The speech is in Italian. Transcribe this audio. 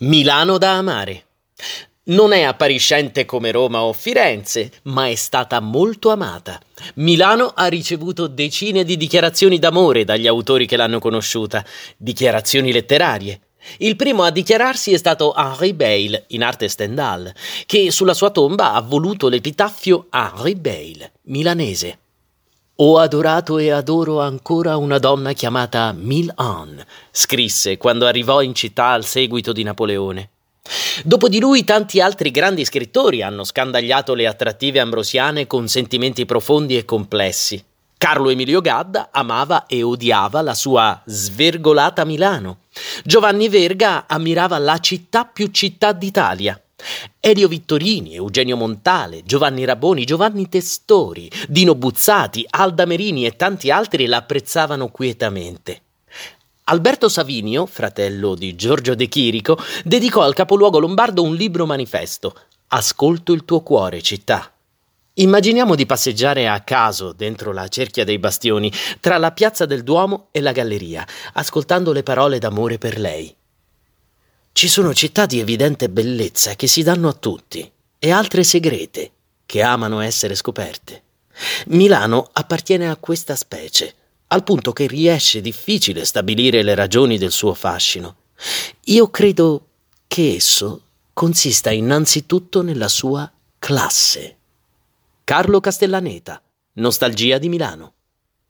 Milano da amare. Non è appariscente come Roma o Firenze, ma è stata molto amata. Milano ha ricevuto decine di dichiarazioni d'amore dagli autori che l'hanno conosciuta, dichiarazioni letterarie. Il primo a dichiararsi è stato Henri Bale, in arte Stendhal, che sulla sua tomba ha voluto l'epitaffio Henri Bale, milanese. Ho adorato e adoro ancora una donna chiamata Milan, scrisse quando arrivò in città al seguito di Napoleone. Dopo di lui tanti altri grandi scrittori hanno scandagliato le attrattive ambrosiane con sentimenti profondi e complessi. Carlo Emilio Gadda amava e odiava la sua svergolata Milano. Giovanni Verga ammirava la città più città d'Italia. Elio Vittorini, Eugenio Montale, Giovanni Raboni, Giovanni Testori, Dino Buzzati, Alda Merini e tanti altri l'apprezzavano quietamente. Alberto Savinio, fratello di Giorgio De Chirico, dedicò al capoluogo lombardo un libro manifesto. Ascolto il tuo cuore, città. Immaginiamo di passeggiare a caso dentro la cerchia dei bastioni, tra la piazza del Duomo e la galleria, ascoltando le parole d'amore per lei. Ci sono città di evidente bellezza che si danno a tutti e altre segrete che amano essere scoperte. Milano appartiene a questa specie, al punto che riesce difficile stabilire le ragioni del suo fascino. Io credo che esso consista innanzitutto nella sua classe. Carlo Castellaneta, Nostalgia di Milano.